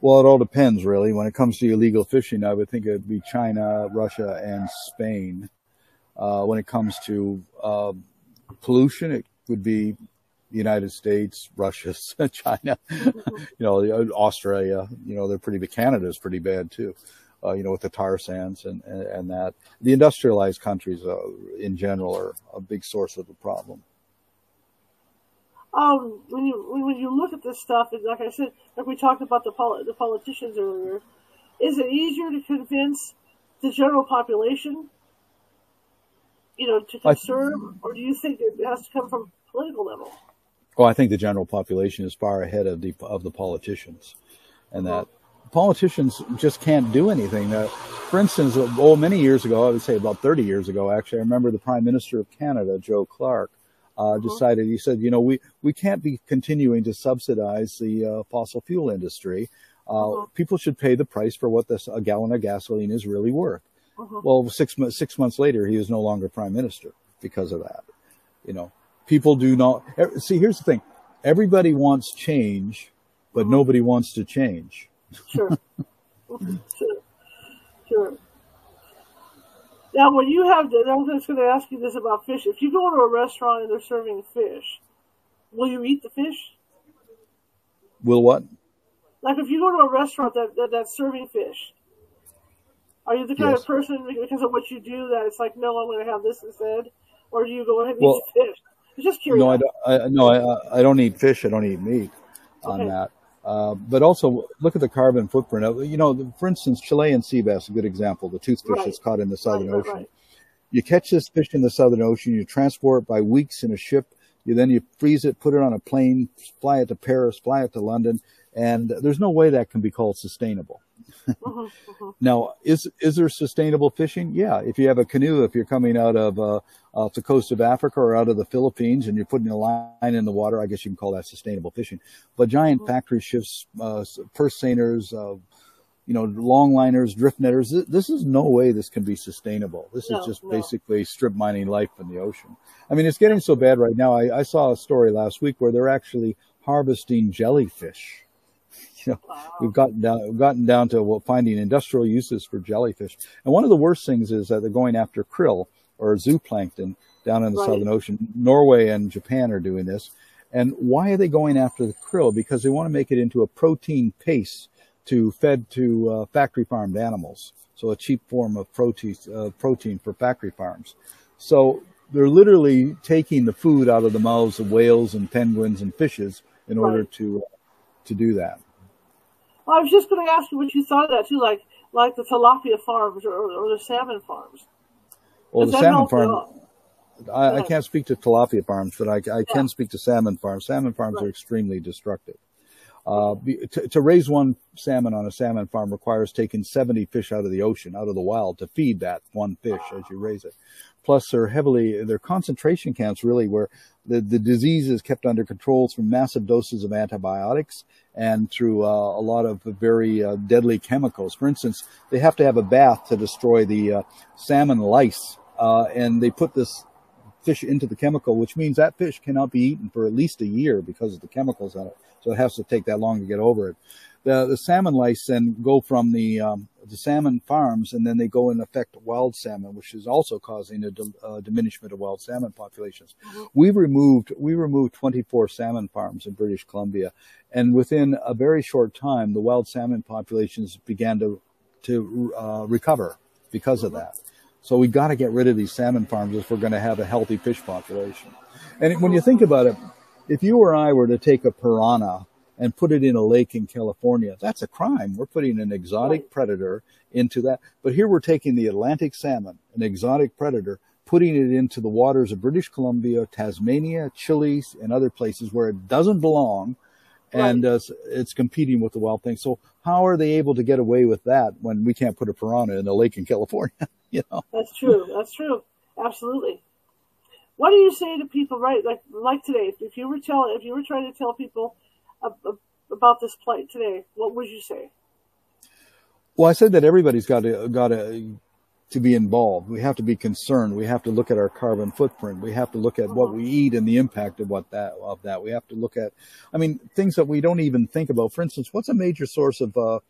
Well, it all depends, really. When it comes to illegal fishing, I would think it would be China, Russia, and Spain. Uh, when it comes to uh, pollution, it would be the United States, Russia, <laughs> China, <laughs> you know, Australia. You know, they're pretty. Canada's pretty bad too. Uh, you know, with the tar sands and, and, and that. The industrialized countries uh, in general are a big source of the problem um, when you when you look at this stuff, and like I said, like we talked about the poli- the politicians earlier, is it easier to convince the general population, you know, to conserve, or do you think it has to come from political level? Well, I think the general population is far ahead of the of the politicians, and that politicians just can't do anything. That, for instance, oh, many years ago, I would say about 30 years ago, actually, I remember the Prime Minister of Canada, Joe Clark, uh, uh-huh. decided, he said, you know, we, we can't be continuing to subsidize the uh, fossil fuel industry. Uh, uh-huh. People should pay the price for what this, a gallon of gasoline is really worth. Uh-huh. Well, six, six months later, he is no longer prime minister because of that. You know, people do not see. Here's the thing: everybody wants change, but nobody wants to change. Sure, <laughs> sure, sure. Now, when you have, the, I was just going to ask you this about fish. If you go to a restaurant and they're serving fish, will you eat the fish? Will what? Like if you go to a restaurant that, that that's serving fish, are you the kind yes. of person because of what you do that it's like, no, I'm going to have this instead, or do you go ahead and well, eat fish? I'm just curious. No, I don't. I, no, I, I don't eat fish. I don't eat meat on okay. that. Uh, but also look at the carbon footprint. Of, you know, for instance, Chilean sea bass, a good example, the toothfish right. that's caught in the Southern right, Ocean. Right, you catch this fish in the Southern Ocean, you transport it by weeks in a ship, you then you freeze it, put it on a plane, fly it to Paris, fly it to London, and there's no way that can be called sustainable. Mm-hmm, mm-hmm. <laughs> now, is is there sustainable fishing? Yeah, if you have a canoe, if you're coming out of uh, off the coast of Africa or out of the Philippines and you're putting a line in the water, I guess you can call that sustainable fishing. But giant mm-hmm. factory ships, uh, purse seiners, uh, you know, longliners, drift netters. This, this, is no way this can be sustainable. This no, is just no. basically strip mining life in the ocean. I mean, it's getting so bad right now. I, I saw a story last week where they're actually harvesting jellyfish you <laughs> know, wow. we've gotten down, we've gotten down to well, finding industrial uses for jellyfish. And one of the worst things is that they're going after krill or zooplankton down in the right. Southern Ocean. Norway and Japan are doing this. And why are they going after the krill? Because they want to make it into a protein paste to fed to uh, factory farmed animals. So a cheap form of protein, uh, protein for factory farms. So they're literally taking the food out of the mouths of whales and penguins and fishes in right. order to to do that. Well, I was just going to ask you what you thought of that too, like like the tilapia farms or, or the salmon farms. Well, the salmon farm. I, I, can't speak to tilapia farms, but I, I yeah. can speak to salmon farms. Salmon farms right. are extremely destructive. Uh, to, to, raise one salmon on a salmon farm requires taking 70 fish out of the ocean, out of the wild, to feed that one fish as you raise it. Plus, they're heavily, they're concentration camps really where the, the disease is kept under control through massive doses of antibiotics and through uh, a lot of very uh, deadly chemicals. For instance, they have to have a bath to destroy the uh, salmon lice, uh, and they put this fish into the chemical, which means that fish cannot be eaten for at least a year because of the chemicals in it. So it has to take that long to get over it. The, the salmon lice then go from the, um, the salmon farms and then they go and affect wild salmon, which is also causing a uh, diminishment of wild salmon populations. Mm-hmm. We removed, we removed 24 salmon farms in British Columbia. And within a very short time, the wild salmon populations began to, to uh, recover because of mm-hmm. that. So we got to get rid of these salmon farms if we're going to have a healthy fish population. And when you think about it, if you or I were to take a piranha and put it in a lake in California, that's a crime. We're putting an exotic predator into that. But here we're taking the Atlantic salmon, an exotic predator, putting it into the waters of British Columbia, Tasmania, Chile, and other places where it doesn't belong. And uh, it's competing with the wild thing. So how are they able to get away with that when we can't put a piranha in a lake in California? <laughs> you know, that's true. That's true. Absolutely. What do you say to people, right? Like, like today, if you were telling, if you were trying to tell people about this plight today, what would you say? Well, I said that everybody's got to got to to be involved. We have to be concerned. We have to look at our carbon footprint. We have to look at what we eat and the impact of what that of that. We have to look at, I mean, things that we don't even think about. For instance, what's a major source of uh,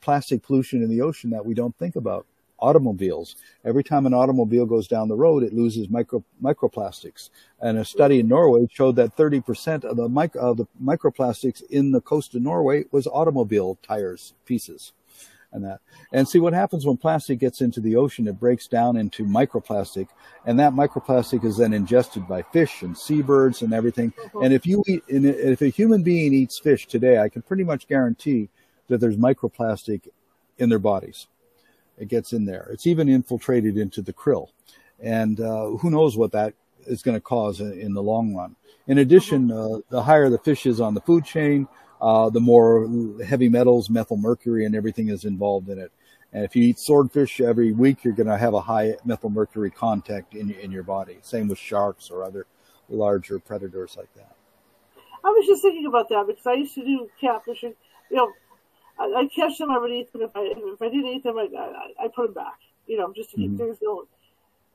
plastic pollution in the ocean that we don't think about? Automobiles. Every time an automobile goes down the road, it loses micro, microplastics. And a study in Norway showed that 30% of the, micro, of the microplastics in the coast of Norway was automobile tires pieces. And that. And see what happens when plastic gets into the ocean, it breaks down into microplastic, and that microplastic is then ingested by fish and seabirds and everything. Mm-hmm. And if you eat, if a human being eats fish today, I can pretty much guarantee that there's microplastic in their bodies. It gets in there. It's even infiltrated into the krill. And uh, who knows what that is going to cause in, in, the long run. In addition, uh, the higher the fish is on the food chain, uh, the more heavy metals, methyl mercury, and everything is involved in it. And if you eat swordfish every week, you're going to have a high methyl mercury contact in, in your body. Same with sharks or other larger predators like that. I was just thinking about that because I used to do catfishing. You know, I, I catch them, I would eat them. If I if I didn't eat them, I I, I put them back. You know, just to keep mm-hmm. things going.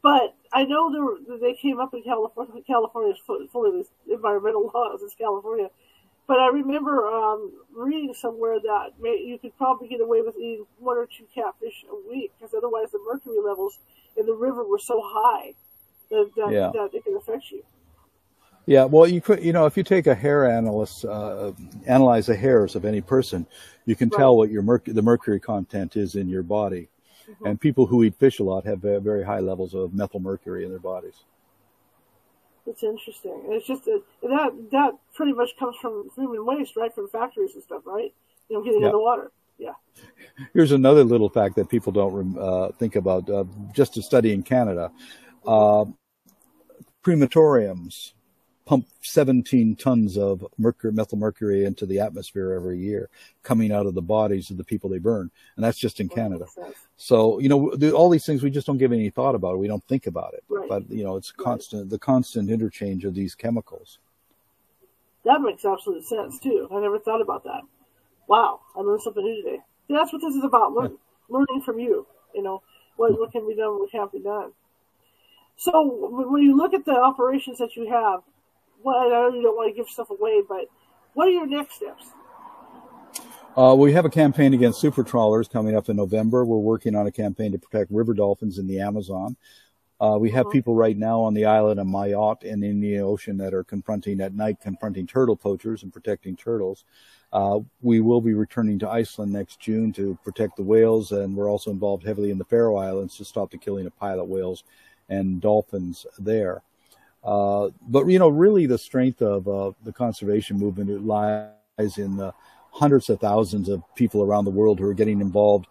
But I know there were, they came up in California. California is full of these environmental <laughs> laws. It's California. But I remember um, reading somewhere that may, you could probably get away with eating one or two catfish a week because otherwise the mercury levels in the river were so high that, that, yeah. that it can affect you. Yeah, well, you could, you know, if you take a hair analyst, uh, analyze the hairs of any person, you can right. tell what your merc- the mercury content is in your body. Mm-hmm. And people who eat fish a lot have uh, very high levels of methyl mercury in their bodies. It's interesting. It's just uh, that that pretty much comes from human waste, right? From factories and stuff, right? You know, getting yeah. in the water. Yeah. Here's another little fact that people don't uh, think about. Uh, just a study in Canada, uh, crematoriums pump 17 tons of mercury, methyl mercury into the atmosphere every year, coming out of the bodies of the people they burn, and that's just in Canada. So you know, all these things we just don't give any thought about. it. We don't think about it, right. but you know, it's constant the constant interchange of these chemicals. That makes absolute sense too. I never thought about that. Wow, I learned something new today. See, that's what this is about: learn, learning from you. You know, what what can be done, what can't be done. So when you look at the operations that you have, well, I know you don't want to give stuff away, but what are your next steps? Uh, we have a campaign against super trawlers coming up in November. We're working on a campaign to protect river dolphins in the Amazon. Uh, we have uh-huh. people right now on the island of Mayotte in the Indian Ocean that are confronting at night, confronting turtle poachers and protecting turtles. Uh, we will be returning to Iceland next June to protect the whales, and we're also involved heavily in the Faroe Islands to stop the killing of pilot whales and dolphins there. Uh, but you know, really, the strength of uh, the conservation movement lies in the hundreds of thousands of people around the world who are getting involved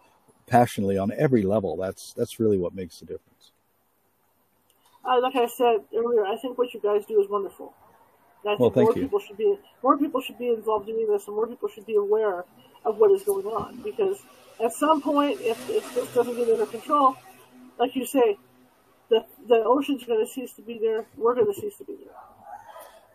passionately on every level. That's that's really what makes the difference. Uh, like I said earlier, I think what you guys do is wonderful. And I well, think more you. people should be more people should be involved doing this, and more people should be aware of what is going on. Because at some point, if, if this doesn't get under control, like you say, the the ocean's going to cease to be there. We're going to cease to be there.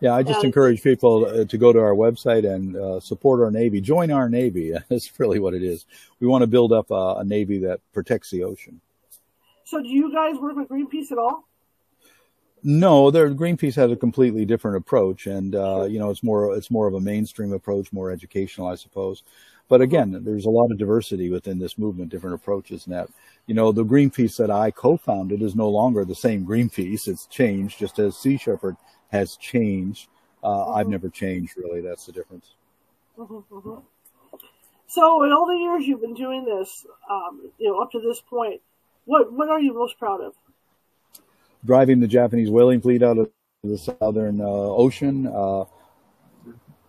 Yeah, I just and, encourage people uh, to go to our website and uh, support our Navy. Join our Navy. <laughs> That's really what it is. We want to build up a, a, Navy that protects the ocean. So, do you guys work with Greenpeace at all? No, Greenpeace has a completely different approach, and uh, you know, it's more it's more of a mainstream approach, more educational, I suppose. But again, there's a lot of diversity within this movement, different approaches, and that you know, the Greenpeace that I co-founded is no longer the same Greenpeace. It's changed, just as Sea Shepherd has changed. Uh, mm-hmm. I've never changed, really. That's the difference. Mm-hmm, mm-hmm. So, in all the years you've been doing this, um, you know, up to this point, what what are you most proud of? Driving the Japanese whaling fleet out of the Southern uh, Ocean, uh,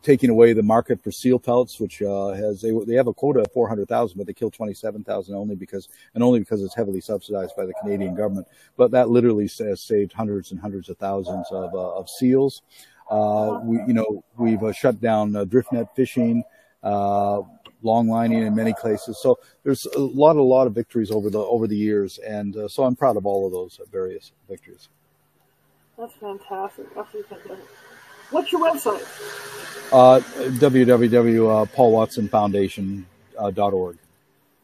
taking away the market for seal pelts, which uh, has they, they have a quota of 400,000, but they kill 27,000 only because and only because it's heavily subsidized by the Canadian government. But that literally has saved hundreds and hundreds of thousands of, uh, of seals. Uh, we, you know, we've uh, shut down uh, drift net fishing, uh, long lining in many places. So there's a lot, a lot of victories over the over the years, and so I'm proud of all of those various victories. That's fantastic. Absolutely fantastic. What's your website? Uh, www.paulwatsonfoundation.org.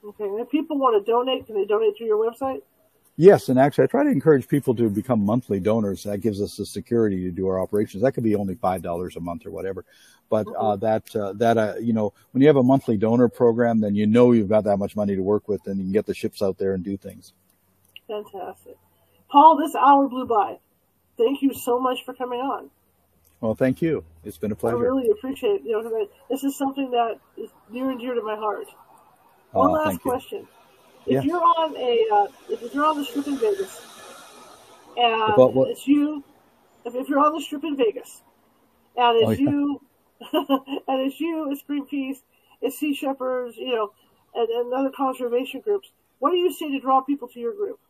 Okay, and if people want to donate, can they donate through your website? Yes, and actually, I try to encourage people to become monthly donors. That gives us the security to do our operations. That could be only five dollars a month or whatever, but uh, mm-hmm. that uh, that uh, you know, when you have a monthly donor program, then you know you've got that much money to work with, and you can get the ships out there and do things. Fantastic, Paul. This hour blew by. Thank you so much for coming on. Well, thank you. It's been a pleasure. I really appreciate it. You know, this is something that is near and dear to my heart. One oh, last question: If yeah. you're on a, uh, if you're on the strip in Vegas, and it's you, if, if, you're on the strip in Vegas, and it's oh, yeah. you, <laughs> and it's you, it's Greenpeace, it's Sea Shepherds, you know, and, and other conservation groups. What do you say to draw people to your group?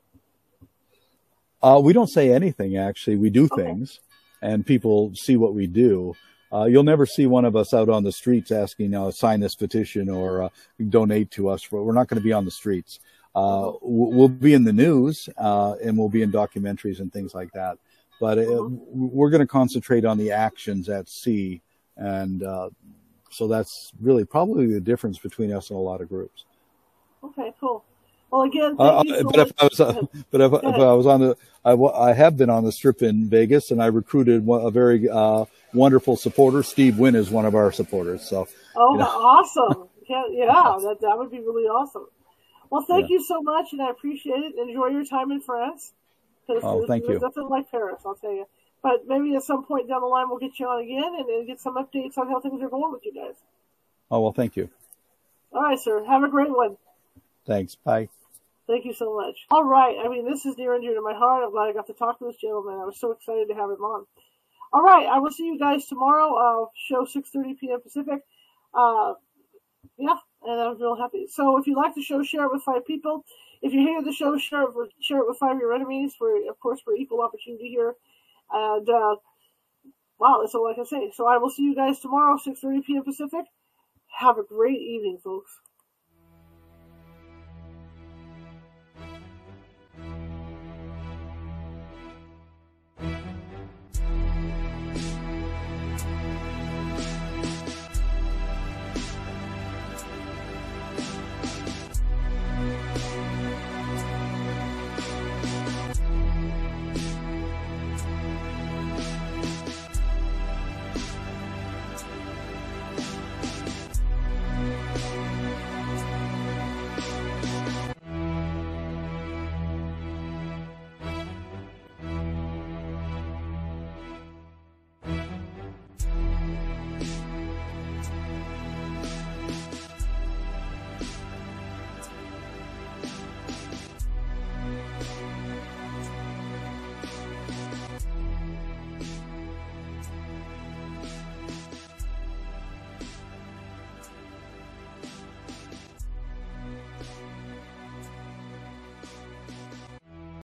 Uh, we don't say anything. Actually, we do okay. things and people see what we do. Uh, you'll never see one of us out on the streets asking, uh, sign this petition or uh, donate to us. We're not going to be on the streets. Uh, we'll be in the news uh, and we'll be in documentaries and things like that. But uh, uh-huh. we're going to concentrate on the actions at sea. And so that's really probably the difference between us and a lot of groups. Okay, cool. Well, again, uh, so but if I was, uh, but if, if, I was on the, I, I have been on the strip in Vegas, and I recruited a very uh, wonderful supporter. Steve Wynn is one of our supporters. So, oh, you know. <laughs> awesome! Yeah, yeah, <laughs> that that would be really awesome. Well, thank yeah. you so much, and I appreciate it. Enjoy your time in France. Oh, thank you. Nothing like Paris, I'll tell you. But maybe at some point down the line, we'll get you on again and, and get some updates on how things are going with you guys. Oh well, thank you. All right, sir. Have a great one. Thanks. Bye. Thank you so much. All right. I mean, this is near and dear to my heart. I'm glad I got to talk to this gentleman. I was so excited to have him on. All right. I will see you guys tomorrow. Uh, show 6.30 p.m. Pacific. Uh, yeah, and I'm real happy. So if you like the show, share it with five people. If you hate the show, share it with, share it with five of your enemies for, of course, for equal opportunity here. And, uh, wow, that's all I can say. So I will see you guys tomorrow, 6.30 p.m. Pacific. Have a great evening, folks.